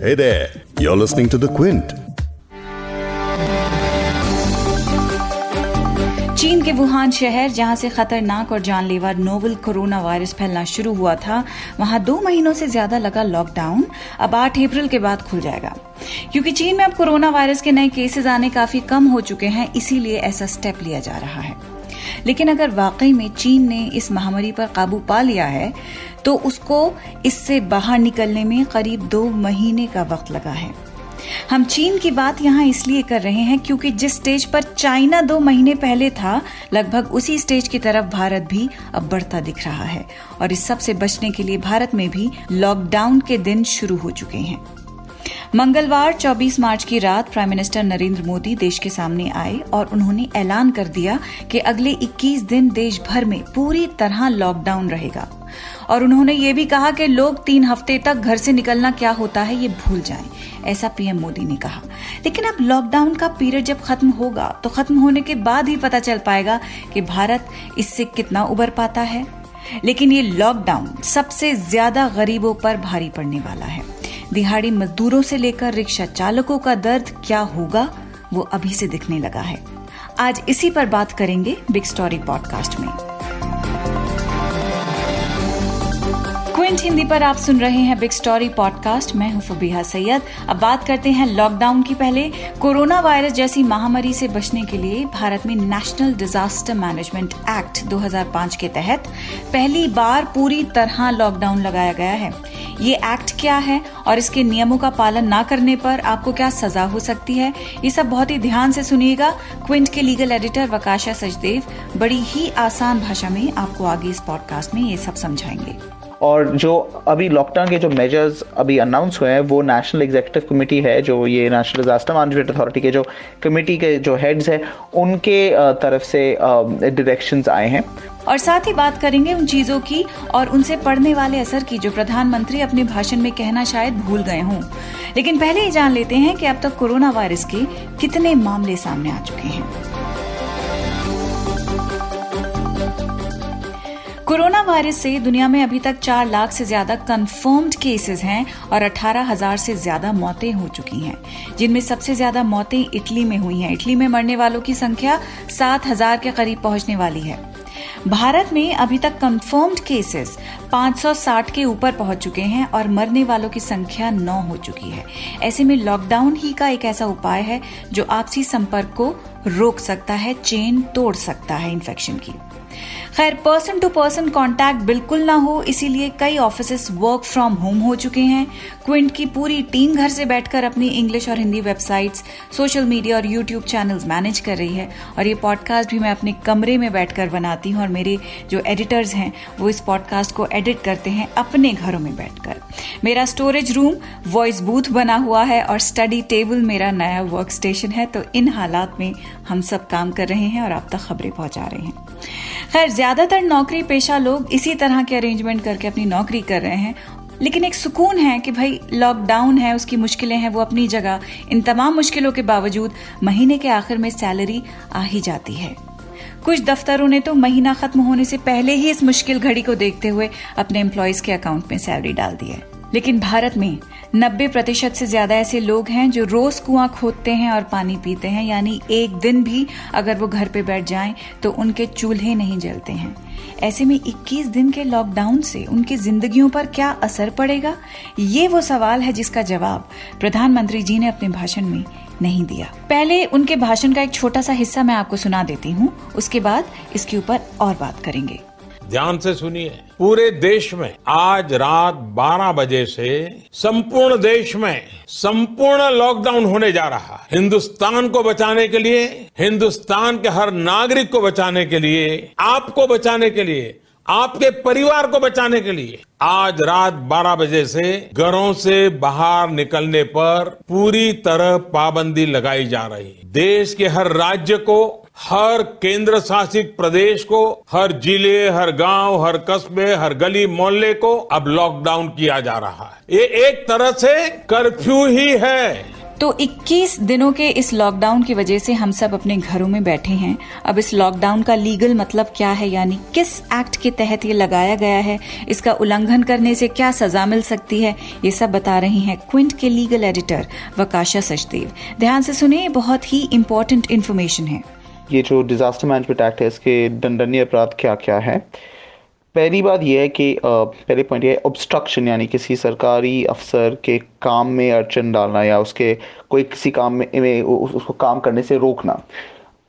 Hey there, you're listening to The Quint. चीन के Wuhan शहर जहाँ से खतरनाक और जानलेवा नोवल कोरोना वायरस फैलना शुरू हुआ था वहाँ दो महीनों से ज़्यादा लगा लॉकडाउन अब 8 अप्रैल के बाद खुल जाएगा। क्योंकि चीन में अब कोरोना वायरस के नए केसेस आने काफ़ी कम हो चुके हैं इसीलिए ऐसा स्टेप लिया जा रहा है। लेकिन अगर वाकई में चीन ने इस महामारी पर काबू पा लिया है तो उसको इससे बाहर निकलने में करीब दो महीने का वक्त लगा है। हम चीन की बात यहाँ इसलिए कर रहे हैं क्योंकि जिस स्टेज पर चाइना दो महीने पहले था, लगभग उसी स्टेज की तरफ़ भारत भी अब बढ़ता दिख रहा है। और इस सबसे बचने के लिए भारत में भी लॉकडाउन के दिन शुरू हो चुके हैं। मंगलवार 24 मार्च की रात प्राइम मिनिस्टर नरेंद्र मोदी देश के सामने आए और उन्होंने ऐलान कर दिया कि अगले 21 दिन देश भर में पूरी तरह लॉकडाउन रहेगा। और उन्होंने ये भी कहा कि लोग तीन हफ़्ते तक घर से निकलना क्या होता है, ये भूल जाएँ, ऐसा पीएम मोदी ने कहा। लेकिन अब लॉकडाउन का पीरियड जब खत्म होगा तो खत्म होने के बाद ही पता चल पाएगा कि भारत इससे कितना उबर पाता है। लेकिन ये लॉकडाउन सबसे ज़्यादा गरीबों पर भारी पड़ने वाला है। दिहाड़ी मजदूरों से लेकर रिक्शा चालकों का दर्द क्या होगा, वो अभी से दिखने लगा है। आज इसी पर बात करेंगे बिग स्टोरी पॉडकास्ट में। क्विंट हिंदी पर आप सुन रहे हैं बिग स्टोरी पॉडकास्ट मैं हूँ फबीहा सैयद. अब बात करते हैं लॉकडाउन की पहले. कोरोना वायरस जैसी महामारी से बचने के लिए भारत में नेशनल डिजास्टर मैनेजमेंट एक्ट 2005 के तहत पहली बार पूरी तरह लॉकडाउन लगाया गया है। ये एक्ट क्या है और इसके नियमों का पालन न करने पर आपको क्या सजा हो सकती है? ये सब बहुत ही ध्यान से सुनिएगा। क्विंट के लीगल एडिटर वकाशा सचदेव बड़ी ही आसान भाषा में आपको आगे इस पॉडकास्ट में ये सब समझाएँगे। और जो अभी लॉकडाउन के जो मेजर्स अभी अनाउंस हुए हैं, वो नेशनल एग्जीक्यूटिव कमेटी है, जो ये नेशनल डिजास्टर मैनेजमेंट अथॉरिटी के जो कमेटी के जो हेड्स हैं, उनके तरफ़ से डायरेक्शंस आए हैं। और साथ ही बात करेंगे उन चीज़ों की और उनसे पड़ने वाले असर की, जो प्रधानमंत्री अपने भाषण में कहना शायद भूल गए हों। लेकिन पहले ही जान लेते हैं कि अब तक कोरोना वायरस के कितने मामले सामने आ चुके हैं। कोरोना वायरस से दुनिया में अभी तक चार लाख से ज़्यादा कंफर्म्ड केसेस हैं और अठारह हज़ार से ज़्यादा मौतें हो चुकी हैं। जिनमें सबसे ज़्यादा मौतें इटली में हुई हैं। इटली में मरने वालों की संख्या सात हज़ार के करीब पहुँचने वाली है। भारत में अभी तक कंफर्म्ड केसेस 560 के ऊपर पहुँच चुके हैं और मरने वालों की संख्या नौ हो चुकी है। ऐसे में लॉकडाउन ही का एक ऐसा उपाय है जो आपसी संपर्क को रोक सकता है चेन तोड़ सकता है इन्फेक्शन की। खैर पर्सन टू पर्सन कांटेक्ट बिल्कुल ना हो, इसीलिए कई ऑफ़िस वर्क फ्रॉम होम हो चुके हैं। क्विंट की पूरी टीम घर से बैठकर अपनी इंग्लिश और हिंदी वेबसाइट्स सोशल मीडिया और यूट्यूब चैनल्स मैनेज कर रही है। और ये पॉडकास्ट भी मैं अपने कमरे में बैठकर बनाती हूँ और मेरे जो एडिटर्स हैं, वो इस पॉडकास्ट को एडिट करते हैं अपने घरों में बैठकर। मेरा स्टोरेज रूम वॉइस बूथ बना हुआ है और स्टडी टेबल मेरा नया वर्क स्टेशन है। तो इन हालात में हम सब काम कर रहे हैं और आप तक खबरें पहुँचा रहे हैं। खैर ज़्यादातर नौकरी पेशा लोग इसी तरह के अरेंजमेंट करके अपनी नौकरी कर रहे हैं। लेकिन एक सुकून है कि भाई लॉकडाउन है, उसकी मुश्किलें हैं, वो अपनी जगह। इन तमाम मुश्किलों के बावजूद महीने के आखिर में सैलरी आ ही जाती है। कुछ दफ्तरों ने तो महीना खत्म होने से पहले ही इस मुश्किल घड़ी को देखते हुए अपने एम्प्लॉयज़ के अकाउंट में सैलरी डाल दी है। लेकिन भारत में 90 प्रतिशत से ज़्यादा ऐसे लोग हैं जो रोज कुआँ खोदते हैं और पानी पीते हैं। यानी एक दिन भी अगर वो घर पे बैठ जाएँ तो उनके चूल्हे नहीं जलते हैं। ऐसे में 21 दिन के लॉकडाउन से उनकी जिंदगियों पर क्या असर पड़ेगा? ये वो सवाल है जिसका जवाब प्रधानमंत्री जी ने अपने भाषण में नहीं दिया। पहले उनके भाषण का एक छोटा सा हिस्सा मैं आपको सुना देती हूँ। उसके बाद इसके ऊपर और बात करेंगे। ध्यान से सुनिए। पूरे देश में आज रात 12 बजे से संपूर्ण देश में संपूर्ण लॉकडाउन होने जा रहा है। हिंदुस्तान को बचाने के लिए, हिंदुस्तान के हर नागरिक को बचाने के लिए, आपको बचाने के लिए, आपके परिवार को बचाने के लिए आज रात 12 बजे से घरों से बाहर निकलने पर पूरी तरह पाबंदी लगाई जा रही है। देश के हर राज्य को हर केंद्र शासित प्रदेश को, हर ज़िले, हर गाँव, हर कस्बे, हर गली मोहल्ले को अब लॉकडाउन किया जा रहा है। ये एक तरह से कर्फ्यू ही है। तो 21 दिनों के इस लॉकडाउन की वजह से हम सब अपने घरों में बैठे हैं। अब इस लॉकडाउन का लीगल मतलब क्या है? यानी किस एक्ट के तहत ये लगाया गया है? इसका उल्लंघन करने से क्या सजा मिल सकती है? ये सब बता रही हैं क्विंट के लीगल एडिटर वकाशा सचदेव। ध्यान से सुनिए बहुत ही इम्पोर्टेंट इन्फॉर्मेशन है। ये जो डिजास्टर मैनेजमेंट एक्ट है इसके दंडनीय अपराध क्या क्या है? पहली बात यह है कि पहले पॉइंट ये है ऑब्स्ट्रक्शन यानी किसी सरकारी अफसर के काम में अड़चन डालना या उसके कोई किसी काम में, में उसको काम करने से रोकना।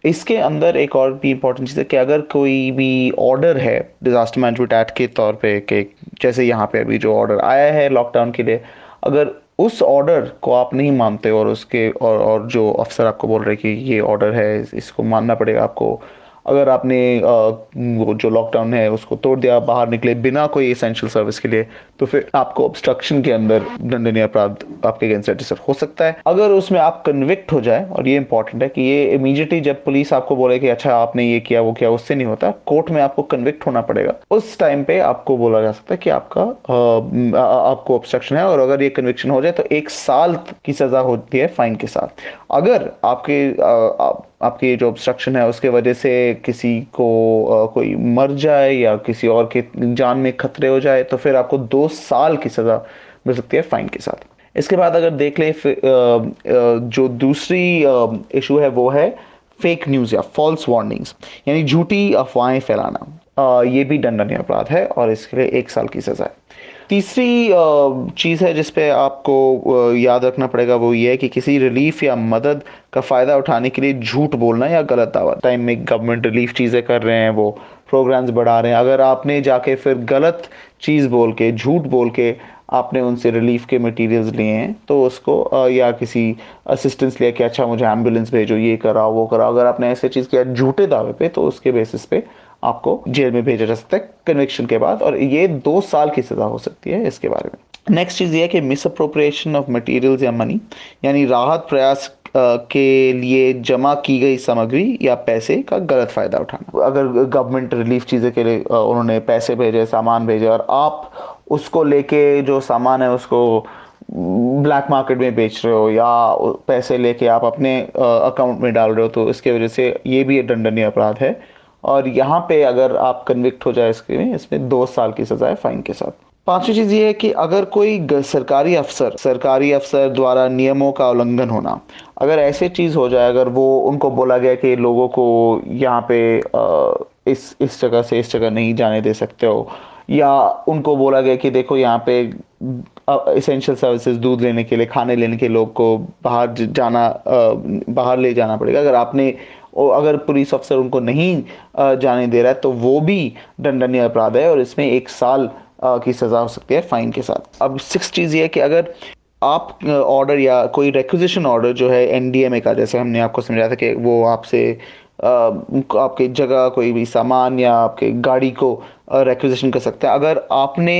इसके अंदर एक और भी इंपॉर्टेंट चीज़ है कि अगर कोई भी ऑर्डर है डिज़ास्टर मैनेजमेंट एक्ट के तौर पे कि जैसे यहाँ पे अभी जो ऑर्डर आया है लॉकडाउन के लिए अगर उस ऑर्डर को आप नहीं मानते और उसके और और जो अफसर आपको बोल रहे कि ये ऑर्डर है इसको मानना पड़ेगा आपको। अगर आपने वो जो लॉकडाउन है, उसको तोड़ दिया, बाहर निकले बिना कोई इसेंशियल सर्विस के लिए तो फिर आपको ऑब्स्ट्रक्शन के अंदर दंडनीय अपराध आपके अगेंस्ट रजिस्टर हो सकता है। अगर उसमें आप कन्विक्ट हो जाए और ये इंपॉर्टेंट है कि ये इमीडिएटली जब पुलिस आपको बोले कि अच्छा आपने ये किया वो किया उससे नहीं होता कोर्ट में आपको कन्विक्ट होना पड़ेगा। उस टाइम पे आपको बोला जा सकता है कि आपका आ, आपको ऑब्स्ट्रक्शन है और अगर ये कन्विक्शन हो जाए तो एक साल की सजा होती है फाइन के साथ। अगर आपके आ, आपकी जो ऑब्स्ट्रक्शन है उसके वजह से किसी को आ, कोई मर जाए या किसी और के जान में खतरे हो जाए तो फिर आपको दो साल की सज़ा मिल सकती है फाइन के साथ। इसके बाद अगर देख लें जो दूसरी इशू है वो है फेक न्यूज़ या फॉल्स वार्निंग्स यानी झूठी अफवाहें फैलाना। ये भी दंडनीय अपराध है और इसके लिए एक साल की सज़ा है। तीसरी चीज़ है जिस पे आपको याद रखना पड़ेगा वो ये है कि किसी रिलीफ या मदद का फ़ायदा उठाने के लिए झूठ बोलना या गलत दावा। टाइम में गवर्नमेंट रिलीफ चीज़ें कर रहे हैं, वो प्रोग्राम्स बढ़ा रहे हैं। अगर आपने जाके फिर गलत चीज़ बोल के, झूठ बोल के आपने उनसे रिलीफ के मटेरियल्स लिए हैं तो उसको या किसी असिस्टेंस लिया कि अच्छा मुझे एंबुलेंस भेजो, ये कराओ, वो कराओ। अगर आपने ऐसे चीज़ किया झूठे दावे पे तो उसके बेसिस पे आपको जेल में भेजा जा सकता है कन्विक्शन के बाद और ये दो साल की सजा हो सकती है इसके बारे में। नेक्स्ट चीज़ ये है कि अप्रोप्रिएशन ऑफ़ मटेरियल्स या मनी यानी राहत प्रयास के लिए जमा की गई सामग्री या पैसे का गलत फ़ायदा उठाना। अगर गवर्नमेंट रिलीफ चीज़ें के लिए उन्होंने पैसे भेजे, सामान भेजे और आप उसको लेके जो सामान है उसको ब्लैक मार्केट में बेच रहे हो या पैसे लेके आप अपने अकाउंट में डाल रहे हो तो इसके वजह से ये भी दंडनीय अपराध है। और यहाँ पे अगर आप कन्विक्ट हो जाए इसके में इसमें दो साल की सजा है फाइन के साथ। पांचवी चीज़ ये है कि अगर कोई सरकारी अफसर सरकारी अफसर द्वारा नियमों का उल्लंघन होना, अगर ऐसे चीज़ हो जाए, अगर वो, उनको बोला गया कि लोगों को यहाँ पे इस इस जगह से इस जगह नहीं जाने दे सकते हो, या उनको बोला गया कि देखो यहाँ पे इसेंशियल सर्विसेज़ दूध लेने के लिए, खाने लेने के लोग को बाहर जाना बाहर ले जाना पड़ेगा। अगर आपने और अगर पुलिस अफसर उनको नहीं जाने दे रहा है तो वो भी दंडनीय अपराध है और इसमें एक साल की सज़ा हो सकती है फाइन के साथ। अब सिक्स चीज़ ये है कि अगर आप ऑर्डर या कोई रेक्विजिशन ऑर्डर जो है एनडीएमए का, जैसे हमने आपको समझाया था कि वो आपसे आपके जगह, कोई भी सामान या आपके गाड़ी को रेक्विजिशन कर सकते हैं। अगर आपने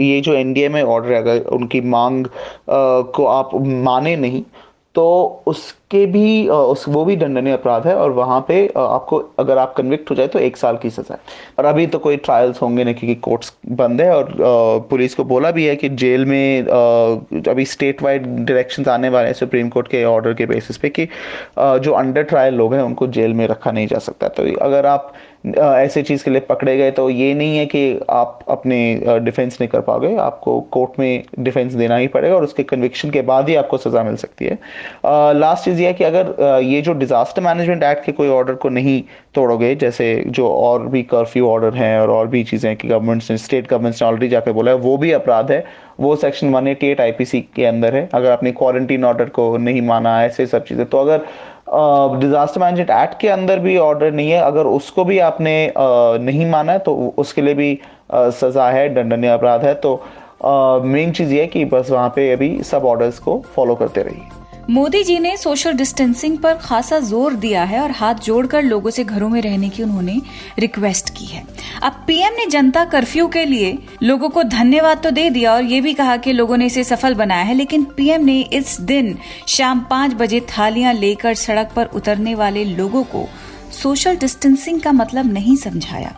ये जो एनडीएमए ऑर्डर है, अगर उनकी मांग को आप माने नहीं तो उसके भी उस, वो भी दंडनीय अपराध है और वहाँ पे आपको, अगर आप कन्विक्ट हो जाए तो एक साल की सजा है। और अभी तो कोई ट्रायल्स होंगे नहीं क्योंकि कोर्ट्स बंद है और पुलिस को बोला भी है कि जेल में अभी स्टेट वाइड डायरेक्शंस आने वाले हैं सुप्रीम कोर्ट के ऑर्डर के बेसिस पे कि जो अंडर ट्रायल लोग हैं उनको जेल में रखा नहीं जा सकता। तो अगर आप ऐसे चीज़ के लिए पकड़े गए तो ये नहीं है कि आप अपने डिफेंस नहीं कर पाओगे। आपको कोर्ट में डिफेंस देना ही पड़ेगा और उसके कन्विक्शन के बाद ही आपको सज़ा मिल सकती है। लास्ट चीज़ ये है कि अगर ये जो डिज़ास्टर मैनेजमेंट एक्ट के कोई ऑर्डर को नहीं तोड़ोगे, जैसे जो और भी कर्फ्यू ऑर्डर हैं और और भी चीज़ें कि गवर्नमेंट्स ने स्टेट गवर्नमेंट्स ने ऑलरेडी जाकर बोला है, वो भी अपराध है। वो section one eighty eight I के अंदर है। अगर आपने क्वारंटीन ऑर्डर को नहीं माना, ऐसे सब चीज़ें तो अगर डिजास्टर मैनेजमेंट एक्ट के अंदर भी ऑर्डर नहीं है। अगर उसको भी आपने नहीं माना है तो उसके लिए भी सजा है, दंडनीय अपराध है। तो मेन चीज़ ये है कि बस वहाँ पे अभी सब ऑर्डर्स को फॉलो करते रहिए। मोदी जी ने सोशल डिस्टेंसिंग पर खासा ज़ोर दिया है और हाथ जोड़कर लोगों से घरों में रहने की उन्होंने रिक्वेस्ट की है। अब पीएम ने जनता कर्फ्यू के लिए लोगों को धन्यवाद तो दे दिया और ये भी कहा कि लोगों ने इसे सफल बनाया है, लेकिन पीएम ने इस दिन शाम पाँच बजे थालियाँ लेकर सड़क पर उतरने वाले लोगों को सोशल डिस्टेंसिंग का मतलब नहीं समझाया।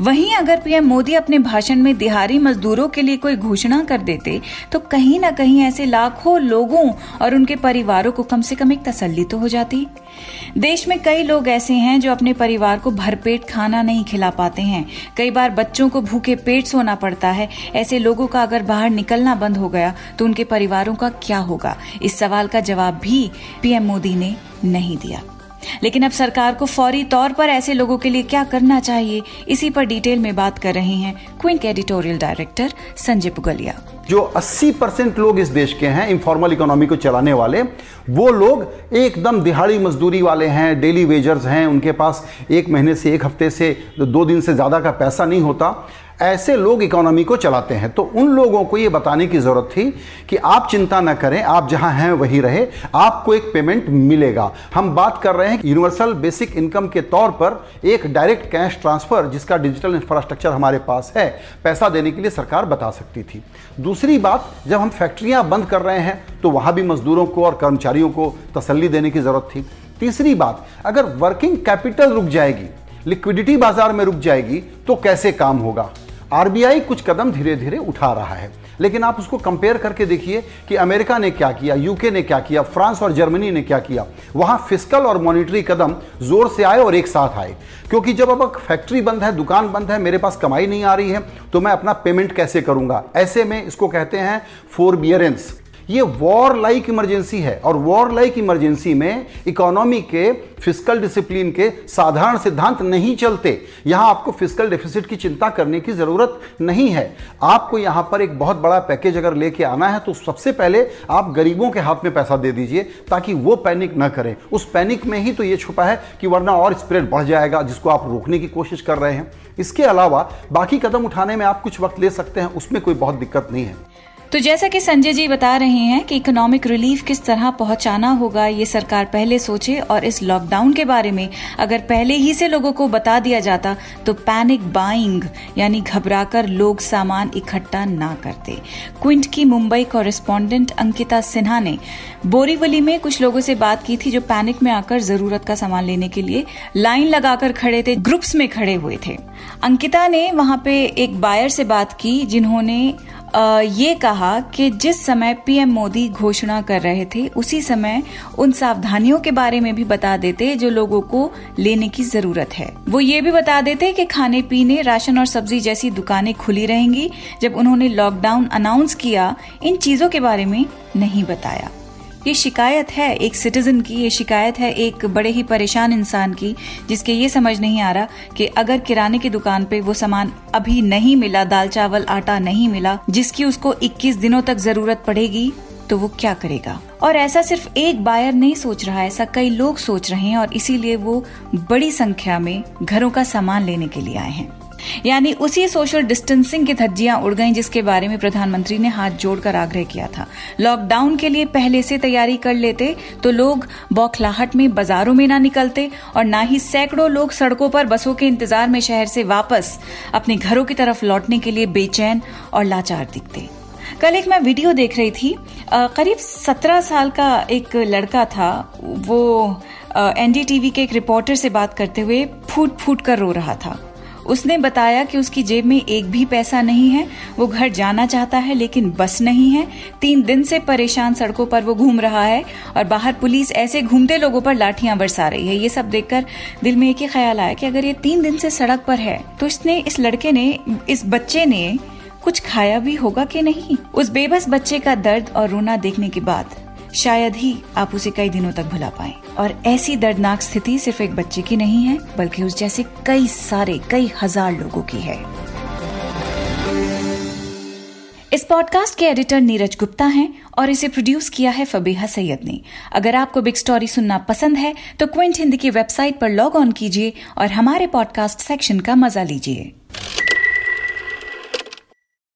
वहीं अगर पीएम मोदी अपने भाषण में दिहाड़ी मजदूरों के लिए कोई घोषणा कर देते तो कहीं ना कहीं ऐसे लाखों लोगों और उनके परिवारों को कम से कम एक तसल्ली तो हो जाती। देश में कई लोग ऐसे हैं जो अपने परिवार को भरपेट खाना नहीं खिला पाते हैं। कई बार बच्चों को भूखे पेट सोना पड़ता है। ऐसे लोगों का अगर बाहर निकलना बंद हो गया तो उनके परिवारों का क्या होगा? इस सवाल का जवाब भी पीएम मोदी ने नहीं दिया। लेकिन अब सरकार को फौरी तौर पर ऐसे लोगों के लिए क्या करना चाहिए? इसी पर डिटेल में बात कर रहे हैं Quint editorial director Sanjay Pugalia. जो 80 परसेंट लोग इस देश के हैं इनफॉर्मल इकोनॉमी को चलाने वाले, वो लोग एकदम दिहाड़ी मजदूरी वाले हैं डेली वेजर्स हैं, उनके पास एक महीने से एक हफ़्ते से दो दिन से ज़्यादा का पैसा नहीं होता। ऐसे लोग इकोनॉमी को चलाते हैं। तो उन लोगों को ये बताने की ज़रूरत थी कि आप चिंता ना करें, आप जहाँ हैं वही रहे, आपको एक पेमेंट मिलेगा। हम बात कर रहे हैं यूनिवर्सल बेसिक इनकम के तौर पर एक डायरेक्ट कैश ट्रांसफ़र जिसका डिजिटल इंफ्रास्ट्रक्चर हमारे पास है, पैसा देने के लिए सरकार बता सकती थी। दूसरी बात, जब हम फैक्ट्रियाँ बंद कर रहे हैं तो वहाँ भी मजदूरों को और कर्मचारियों को तसल्ली देने की ज़रूरत थी। तीसरी बात, अगर वर्किंग कैपिटल रुक जाएगी लिक्विडिटी बाज़ार में रुक जाएगी तो कैसे काम होगा? आरबीआई कुछ कदम धीरे धीरे उठा रहा है। लेकिन आप उसको कंपेयर करके देखिए कि अमेरिका ने क्या किया यूके ने क्या किया, फ्रांस और जर्मनी ने क्या किया। वहाँ फ़िज़िकल और मॉनिटरी कदम ज़ोर से आए और एक साथ आए। क्योंकि जब अब फैक्ट्री बंद है, दुकान बंद है, मेरे पास कमाई नहीं आ रही है तो मैं अपना पेमेंट कैसे करूँगा? ऐसे में इसको कहते हैं फोरबियरेंस ये वॉर लाइक इमरजेंसी है और वॉर लाइक इमरजेंसी में इकोनॉमी के फ़िज़िकल डिसिप्लिन के साधारण सिद्धांत नहीं चलते। यहाँ आपको फ़िज़िकल डेफिसिट की चिंता करने की ज़रूरत नहीं है। आपको यहाँ पर एक बहुत बड़ा पैकेज अगर लेके आना है तो सबसे पहले आप गरीबों के हाथ में पैसा दे दीजिए, ताकि वो पैनिक ना करें। उस पैनिक में ही तो ये छुपा है कि वरना और स्प्रेड बढ़ जाएगा, जिसको आप रोकने की कोशिश कर रहे हैं। इसके अलावा बाकी कदम उठाने में आप कुछ वक्त ले सकते हैं, उसमें कोई बहुत दिक्कत नहीं है। तो जैसा कि संजय जी बता रहे हैं कि इकोनॉमिक रिलीफ किस तरह पहुंचाना होगा, ये सरकार पहले सोचे और इस लॉकडाउन के बारे में अगर पहले ही से लोगों को बता दिया जाता तो पैनिक बाइंग यानी घबराकर लोग सामान इकट्ठा ना करते। क्विंट की मुंबई कॉरेस्पॉन्डेंट अंकिता सिन्हा ने बोरीवली में कुछ लोगों से बात की थी जो पैनिक में आकर ज़रूरत का सामान लेने के लिए लाइन लगाकर खड़े थे ग्रुप्स में खड़े हुए थे। अंकिता ने वहाँ पे एक बायर से बात की, जिन्होंने ये कहा कि जिस समय पीएम मोदी घोषणा कर रहे थे, उसी समय उन सावधानियों के बारे में भी बता देते जो लोगों को लेने की ज़रूरत है। वो ये भी बता देते कि खाने, पीने, राशन और सब्ज़ी जैसी दुकानें खुली रहेंगी, जब उन्होंने लॉकडाउन अनाउंस किया, इन चीज़ों के बारे में नहीं बताया। ये शिकायत है एक सिटीजन की, ये शिकायत है एक बड़े ही परेशान इंसान की, जिसके ये समझ नहीं आ रहा कि अगर किराने की दुकान पे वो सामान अभी नहीं मिला, दाल चावल, आटा नहीं मिला, जिसकी उसको 21 दिनों तक ज़रूरत पड़ेगी तो वो क्या करेगा? और ऐसा सिर्फ़ एक बायर नहीं सोच रहा, ऐसा कई लोग सोच रहे हैं और इसीलिए वो बड़ी संख्या में घरों का सामान लेने के लिए आए हैं। यानी उसी सोशल डिस्टेंसिंग की धज्जियाँ उड़ गईं जिसके बारे में प्रधानमंत्री ने हाथ जोड़कर आग्रह किया था। लॉकडाउन के लिए पहले से तैयारी कर लेते तो लोग बौखलाहट में बाजारों में ना निकलते और ना ही सैकड़ों लोग सड़कों पर बसों के इंतज़ार में शहर से वापस अपने घरों की तरफ़ लौटने के लिए बेचैन और लाचार दिखते। कल एक मैं वीडियो देख रही थी करीब सत्रह साल का एक लड़का था, वो एनडीटीवी के एक रिपोर्टर से बात करते हुए फूट फूट कर रो रहा था। उसने बताया कि उसकी जेब में एक भी पैसा नहीं है। वो घर जाना चाहता है, लेकिन बस नहीं है। तीन दिन से परेशान सड़कों पर वो घूम रहा है और बाहर पुलिस ऐसे घूमते लोगों पर लाठियाँ बरसा रही है। ये सब देखकर दिल में एक ही ख्याल आया कि अगर ये तीन दिन से सड़क पर है तो इसने, इस लड़के ने, इस बच्चे ने कुछ खाया भी होगा कि नहीं? उस बेबस बच्चे का दर्द और रोना देखने के बाद। शायद ही आप उसे कई दिनों तक भुला पाए। और ऐसी दर्दनाक स्थिति सिर्फ़ एक बच्चे की नहीं है, बल्कि उस जैसे कई सारे, कई हज़ार लोगों की है। इस पॉडकास्ट के एडिटर नीरज गुप्ता हैं और इसे प्रोड्यूस किया है फबीहा सैयद ने। अगर आपको बिग स्टोरी सुनना पसंद है तो क्विंट हिंदी की वेबसाइट पर लॉग ऑन कीजिए और हमारे पॉडकास्ट सेक्शन का मज़ा लीजिए।